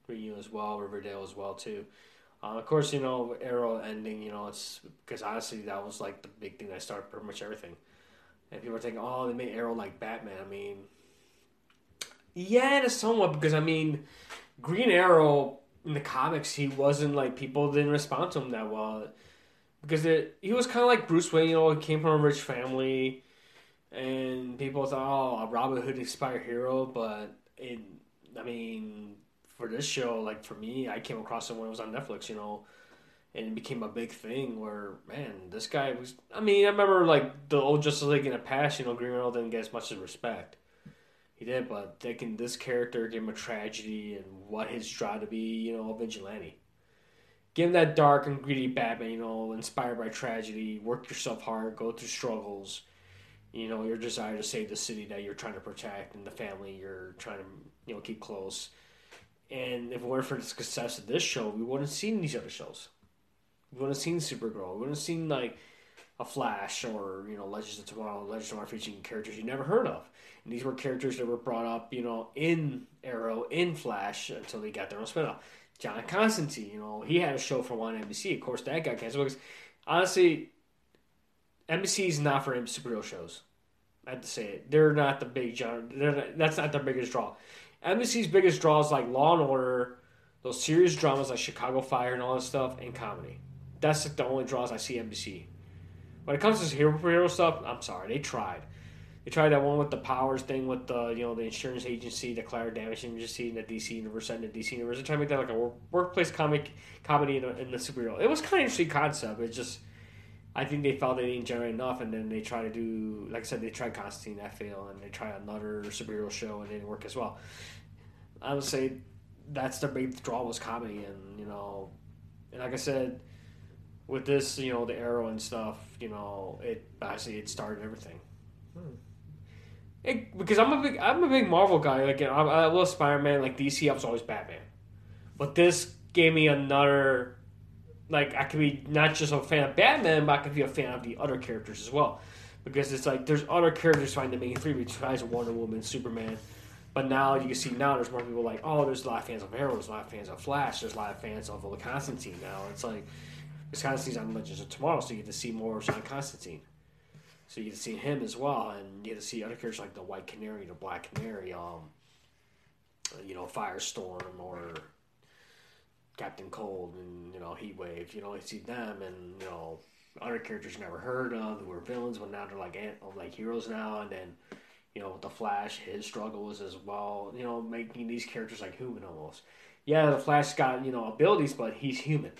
renewed as well. Riverdale as well too. Um, of course, you know Arrow ending. You know it's because honestly that was like the big thing that started pretty much everything. And people are thinking, oh, they made Arrow like Batman. I mean, yeah, to somewhat because I mean, Green Arrow in the comics he wasn't like people didn't respond to him that well because it he was kind of like Bruce Wayne. You know, he came from a rich family, and people thought, oh, a Robin Hood inspired hero. But it, I mean, for this show, like for me, I came across it when it was on Netflix. You know, and it became a big thing. Where man, this guy was. I mean, I remember like the old Justice League in the past. You know, Green Arrow didn't get as much respect. He did, but can. This character gave him a tragedy and what his drive to be. You know, a vigilante give him that dark and gritty Batman, you know, inspired by tragedy, work yourself hard, go through struggles, you know, your desire to save the city that you're trying to protect and the family you're trying to, you know, keep close. And if it weren't for the success of this show, we wouldn't have seen these other shows. We wouldn't have seen Supergirl. We wouldn't have seen like a Flash or you know Legends of Tomorrow, Legends of Tomorrow featuring characters you never heard of. And these were characters that were brought up, you know, in Arrow, in Flash until they got their own spinoff. John Constantine, you know, he had a show for one NBC. Of course, that got canceled because honestly, NBC is not for superhero shows. I have to say it. They're not the big genre. Not, that's not their biggest draw. NBC's biggest draws like Law and Order, those serious dramas like Chicago Fire and all that stuff, and comedy. That's like the only draws I see NBC. When it comes to hero hero stuff, I'm sorry, they tried. They tried that one with the powers thing with the you know the insurance agency, the collateral damage agency, and the DC universe and the DC universe. They tried to make that like a work, workplace comic comedy in, a, in the superhero. It was kind of interesting concept. It just I think they felt they didn't generate enough, and then they try to do like I said, they tried Constantine that failed, and they tried another superhero show and it didn't work as well. I would say that's their big draw was comedy, and you know, and like I said, with this, you know, the arrow and stuff, you know, it basically it started everything. Hmm. It, because I'm a big I'm a big Marvel guy. Like I, I love Spider Man. Like DC, I was always Batman. But this gave me another. Like I could be not just a fan of Batman, but I could be a fan of the other characters as well. Because it's like there's other characters find the main three besides Wonder Woman, Superman. But now you can see now there's more people like oh there's a lot of fans of Arrow, there's a lot of fans of Flash, there's a lot of fans of Constantine now. It's like because Constantine's on Legends of Tomorrow, so you get to see more of John Constantine. So you get to see him as well, and you get to see other characters like the White Canary, the Black Canary, um, you know, Firestorm or Captain Cold, and you know, Heat Wave. You know, you see them, and you know, other characters you never heard of who were villains, but now they're like like heroes now, and then. You know, the Flash, his struggles as well. You know, making these characters like human almost. Yeah, the Flash got you know abilities, but he's human.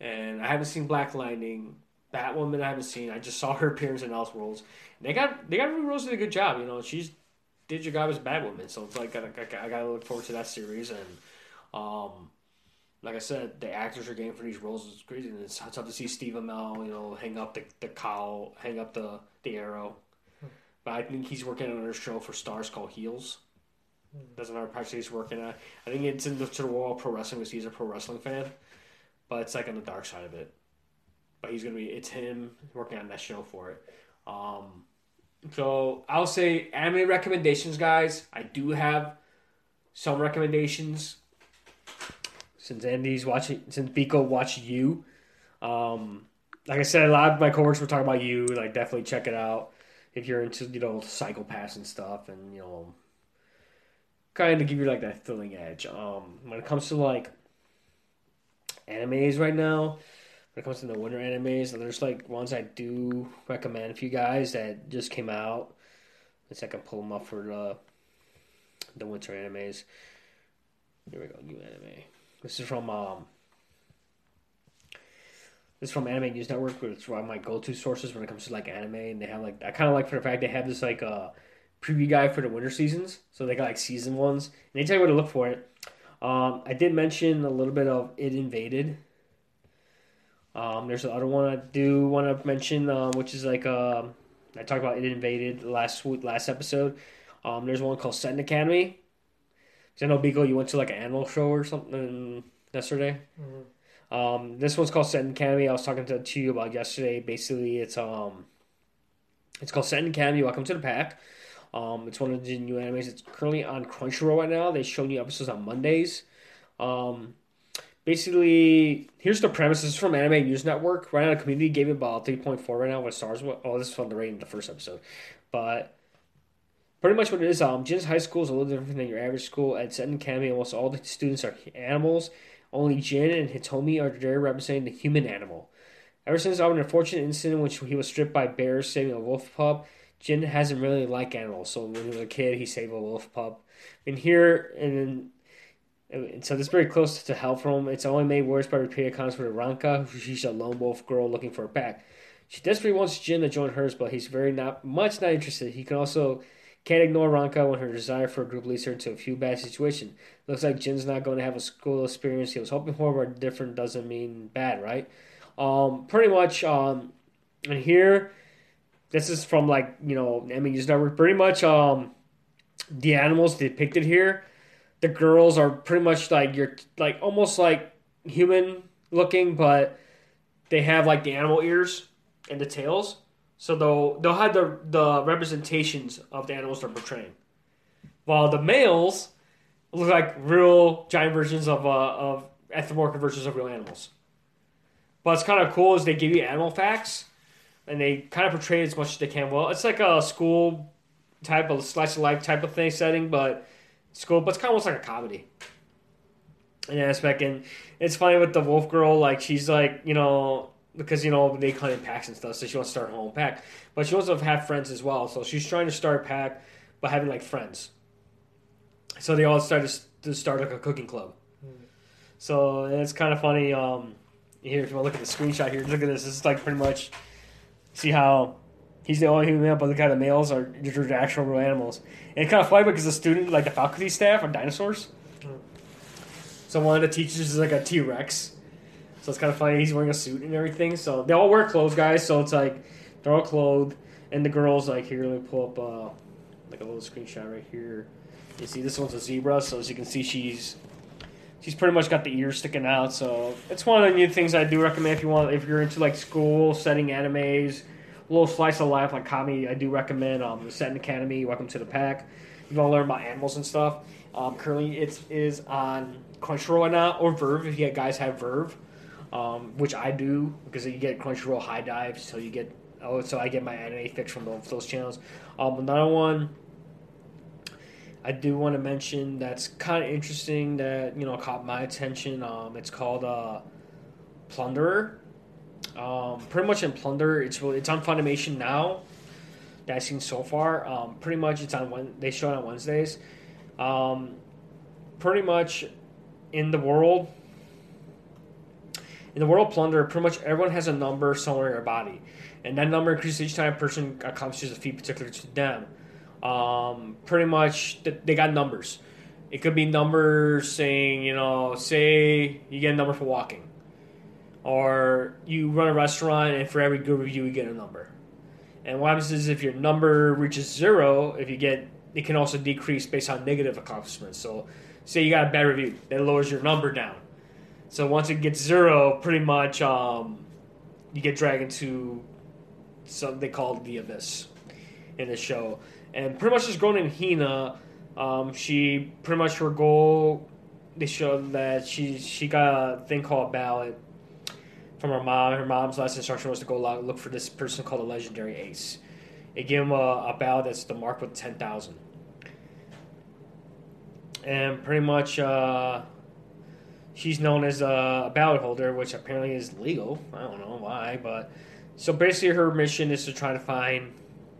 And I haven't seen Black Lightning. Batwoman I haven't seen. I just saw her appearance in Elseworlds. They got they got Rose did a good job. You know, she's did your job as Batwoman, so it's like I, I, I gotta look forward to that series. And um, like I said, the actors are getting for these roles is crazy, and it's tough to see Steve Amell, you know, hang up the the cowl, hang up the the arrow. But I think he's working on another show for Starz called Heels. That's another project he's working on. I think it's in the, sort the world of pro wrestling because he's a pro wrestling fan, but it's like on the dark side of it but he's gonna be it's him working on that show for it. Um, so I'll say anime recommendations, guys. I do have some recommendations since Andy's watching, since Biko watched you. Um, like I said, a lot of my coworkers were talking about you. Like, definitely check it out if you're into you know Psycho-Pass and stuff, and you know, kind of give you like that thrilling edge. Um, when it comes to like animes right now, when it comes to the winter animes. There's like ones I do recommend for you guys that just came out. Let's I can pull them up for the the winter animes. Here we go, new anime. This is from um. This is from Anime News Network, which is one of my go-to sources when it comes to like anime, and they have like I kind of like for the fact they have this like uh preview guide for the winter seasons, so they got like season ones, and they tell you where to look for it. Um, I did mention a little bit of ID: Invaded. Um, there's another one I do want to mention, um, which is like uh, I talked about ID: Invaded last last episode. Um, there's one called Seton Academy. I know Biko, you went to like an animal show or something yesterday. Mm-hmm. Um, this one's called Seton Academy. I was talking to, to you about yesterday. Basically, it's um, it's called Seton Academy. Welcome to the pack. Um, it's one of the new animes. It's currently on Crunchyroll right now. They show new episodes on Mondays. Um, basically, here's the premise. This is from Anime News Network. Right now, the community gave it about 3.4 right now with stars. Oh, this is from the rating of the first episode. But pretty much what it is, um, Jin's high school is a little different than your average school. At Seton Academy, almost all the students are animals. Only Jin and Hitomi are there representing the human animal. Ever since an unfortunate incident in which he was stripped by bears saving a wolf pup, Jin hasn't really liked animals. So when he was a kid, he saved a wolf pup. And here, and, and so this is very close to hell for him. It's only made worse by repeated comments with Ranka. She's a lone wolf girl looking for a pack. She desperately wants Jin to join hers, but he's very not much not interested. He can also can't ignore Ranka when her desire for a group leads her into a few bad situations. Looks like Jin's not going to have a school experience he was hoping for, but different doesn't mean bad, right? Um, pretty much, um, and here this is from like you know I mean, Network. Pretty much, um, the animals depicted here, the girls are pretty much like you're like almost like human looking, but they have like the animal ears and the tails. So they'll they'll have the the representations of the animals they're portraying, while the males look like real giant versions of uh, of anthropomorphic versions of real animals. But it's kind of cool is they give you animal facts and they kind of portray it as much as they can. Well, it's like a school type of slice of life type of thing setting, but school, but it's kind of almost like a comedy in aspect. And it's funny with the wolf girl, like she's like you know because you know they claim packs and stuff, so she wants to start her own pack, but she wants to have friends as well. So she's trying to start a pack, but having like friends. So they all started to start like a cooking club. So it's kind of funny. Um, here, if you want to look at the screenshot here, look at this. This is like pretty much see how he's the only human male, but the kind of males are just actual real animals. And it's kind of funny because the student, like the faculty staff, are dinosaurs. So one of the teachers is like a T Rex. So it's kind of funny. He's wearing a suit and everything. So they all wear clothes, guys. So it's like they're all clothed, and the girls like here. Let me pull up uh, like a little screenshot right here. You see, this one's a zebra. So as you can see, she's she's pretty much got the ears sticking out. So it's one of the new things I do recommend if you want if you're into like school setting animes, a little slice of life like comedy. I do recommend um, the Seton Academy. Welcome to the pack. You want to learn about animals and stuff. Um, currently, it is on Crunchyroll right now or VRV if you guys have VRV, um, which I do because you get Crunchyroll HIDIVE, so you get oh, so I get my anime fix from those, those channels. Um, another one I do want to mention that's kind of interesting that you know caught my attention. Um, it's called uh, Plunderer. Um, pretty much in Plunder, it's really, it's on Funimation now. That I've seen so far. Um, pretty much it's on when they show it on Wednesdays. Um, pretty much in the world, in the world of Plunder, pretty much everyone has a number somewhere in their body, and that number increases each time a person accomplishes a feat particular to them um, pretty much they got numbers. It could be numbers saying, you know, say you get a number for walking, or you run a restaurant and for every good review you get a number. And what happens is if your number reaches zero, if you get, it can also decrease based on negative accomplishments. So, say you got a bad review, that lowers your number down. So once it gets zero, pretty much um, you get dragged into something they call the abyss in the show and pretty much this girl named Hina, um, she pretty much her goal. They showed that she she got a thing called a ballot from her mom. Her mom's last instruction was to go look for this person called a legendary ace. It gave him a, a ballot that's the mark with ten thousand, and pretty much uh, she's known as a ballot holder, which apparently is legal. I don't know why, but so basically her mission is to try to find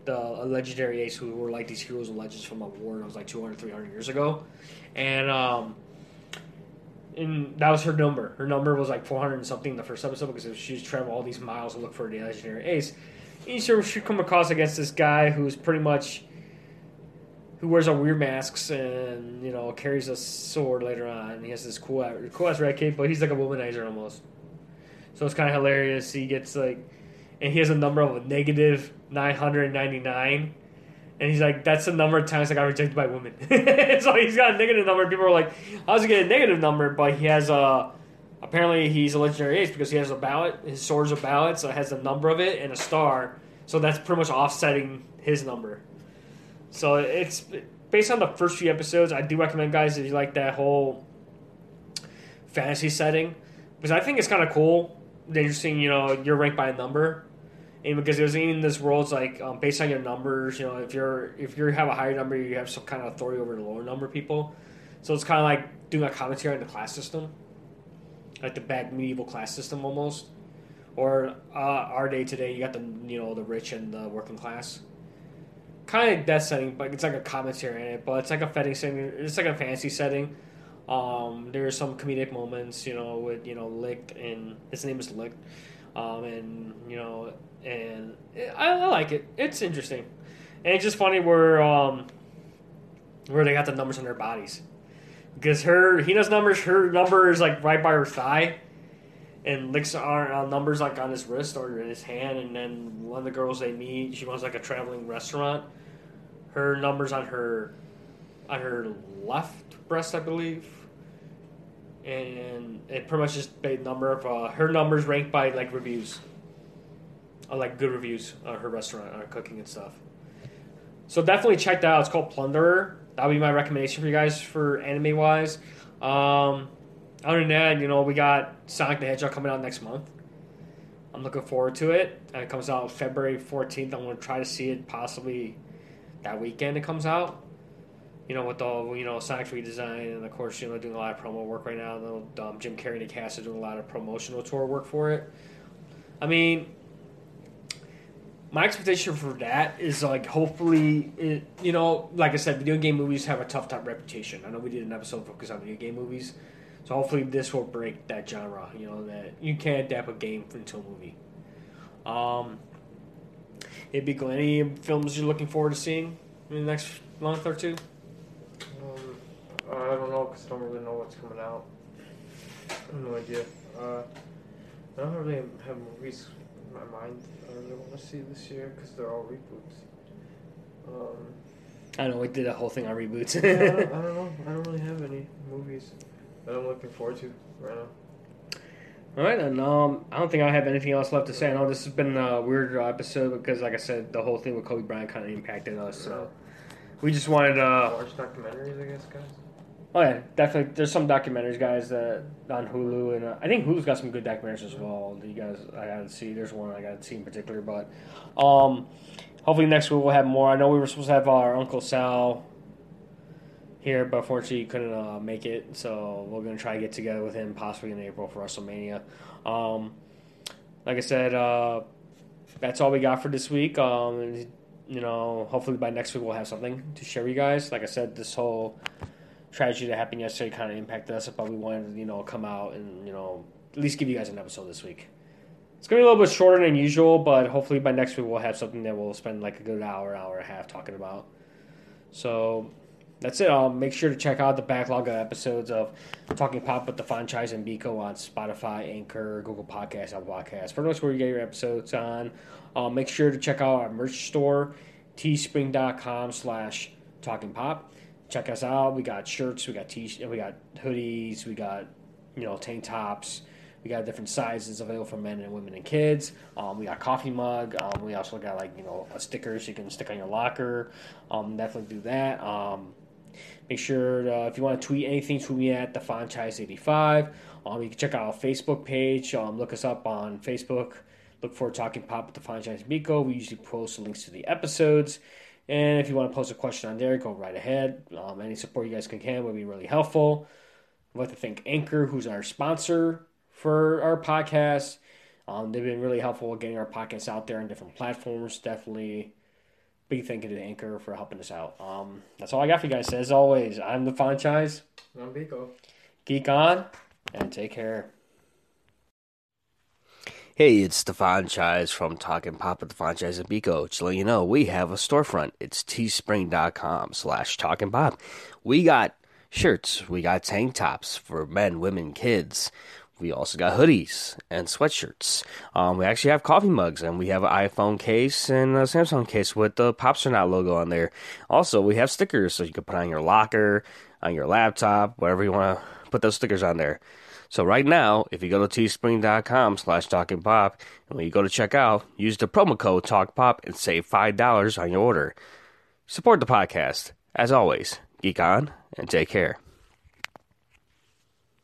the legendary ace who were like these heroes and legends from a war that was like 200, 300 years ago, and um, and that was her number. Her number was like 400 and something in the first episode because she was traveling all these miles to look for the legendary ace. And she she come across against this guy who's pretty much who wears all weird masks and you know carries a sword later on. He has this cool cool ass red cape, but he's like a womanizer almost. So it's kind of hilarious. He gets like, and he has a number of negative 999. And he's like, that's the number of times I got rejected by women. so he's got a negative number. People are like, how's he get a negative number? But he has a, apparently he's a legendary ace because he has a ballot. His sword's a ballot, so it has a number of it and a star. So that's pretty much offsetting his number. So it's based on the first few episodes. I do recommend guys if you like that whole fantasy setting because I think it's kind of cool. Interesting, you know, you're ranked by a number and because was in this world, it's like um, based on your numbers. You know, if you're if you have a higher number, you have some kind of authority over the lower number of people. So it's kind of like doing a commentary on the class system, like the back medieval class system almost, or uh, our day today. You got the you know the rich and the working class. Kind of death setting, but it's like a commentary in it. But it's like a setting. setting it's like a fancy setting. Um, there's some comedic moments, you know, with you know Lick and his name is Lick, um, and you know and I, I, like it. It's interesting, and it's just funny where um, where they got the numbers on their bodies, because her he does numbers. Her number is like right by her thigh, and licks are uh, numbers like on his wrist or in his hand. And then one of the girls they meet, she runs like a traveling restaurant. Her numbers on her on her left breast, I believe. And it pretty much just made number of uh, her numbers ranked by like reviews uh, like good reviews on her restaurant, on her cooking and stuff. So definitely check that out. It's called Plunderer. That would be my recommendation for you guys for anime wise. Um, other than that, you know, we got Sonic the Hedgehog coming out next month. I'm looking forward to it. And it comes out February 14th. I'm going to try to see it possibly that weekend it comes out. You know, with the you know Sonic redesign and of course you know doing a lot of promo work right now. Um, Jim Carrey and the cast are doing a lot of promotional tour work for it. I mean, my expectation for that is like hopefully it, you know like i said video game movies have a tough top reputation i know we did an episode focused on video game movies so hopefully this will break that genre you know that you can't adapt a game into a movie um it'd be cool any films you're looking forward to seeing in the next month or two um, i don't know because i don't really know what's coming out I have no idea uh, i don't really have movies in my mind I really want to see this year because they're all reboots. Um, I know we did a whole thing on reboots. yeah, I, don't, I, don't, know. I don't really have any movies that I'm looking forward to right now. All right, and um, I don't think I have anything else left to say. I know this has been a weird episode because, like I said, the whole thing with Kobe Bryant kind of impacted us. So we just wanted to uh, watch documentaries, I guess, guys. Oh yeah, definitely. There's some documentaries, guys, that on Hulu, and uh, I think Hulu's got some good documentaries as well. You guys, I gotta see. There's one I gotta see in particular, but um, hopefully next week we'll have more. I know we were supposed to have our Uncle Sal here, but unfortunately he couldn't uh, make it, so we're gonna try to get together with him possibly in April for WrestleMania. Um, like I said, uh, that's all we got for this week. Um, you know, hopefully by next week we'll have something to share with you guys. Like I said, this whole tragedy that happened yesterday kind of impacted us, but we wanted to, you know, come out and, you know, at least give you guys an episode this week. It's to be a little bit shorter than usual, but hopefully by next week we'll have something that we'll spend like a good hour, hour and a half talking about. So that's it. Um, make sure to check out the backlog of episodes of Talking Pop with the franchise and Biko on Spotify, Anchor, Google Podcasts, Apple Podcasts. For much where you get your episodes on. Um, make sure to check out our merch store, teespring.com slash talking pop check us out. We got shirts, we got t we got hoodies, we got you know tank tops. We got different sizes available for men and women and kids. Um, we got coffee mug. Um, we also got like you know stickers you can stick on your locker. Um, definitely do that. Make sure uh, if you want to tweet anything, tweet me at the franchise85. Um, you can check out our Facebook page. Um, look us up on Facebook. Look for Talking Pop with the Franchise Biko. We usually post links to the episodes. And if you want to post a question on there, go right ahead. Um, any support you guys can can would be really helpful. I'd like to thank Anchor, who's our sponsor for our podcast. Um, they've been really helpful getting our podcasts out there on different platforms. Definitely big thank you to Anchor for helping us out. Um, that's all I got for you guys. As always, I'm the franchise. I'm Biko. Geek on and take care. Hey, it's Stefan Chise from Talking Pop at the Franchise and Biko. Just to let you know, we have a storefront. It's teespring.com slash talking pop. We got shirts, we got tank tops for men, women, kids. We also got hoodies and sweatshirts. Um, we actually have coffee mugs and we have an iPhone case and a Samsung case with the Popstronaut logo on there. Also, we have stickers so you can put on your locker, on your laptop, whatever you want to put those stickers on there. So right now, if you go to teespring.com slash talking pop, and when you go to checkout, use the promo code TalkPop and save $5 on your order. Support the podcast. As always, geek on and take care.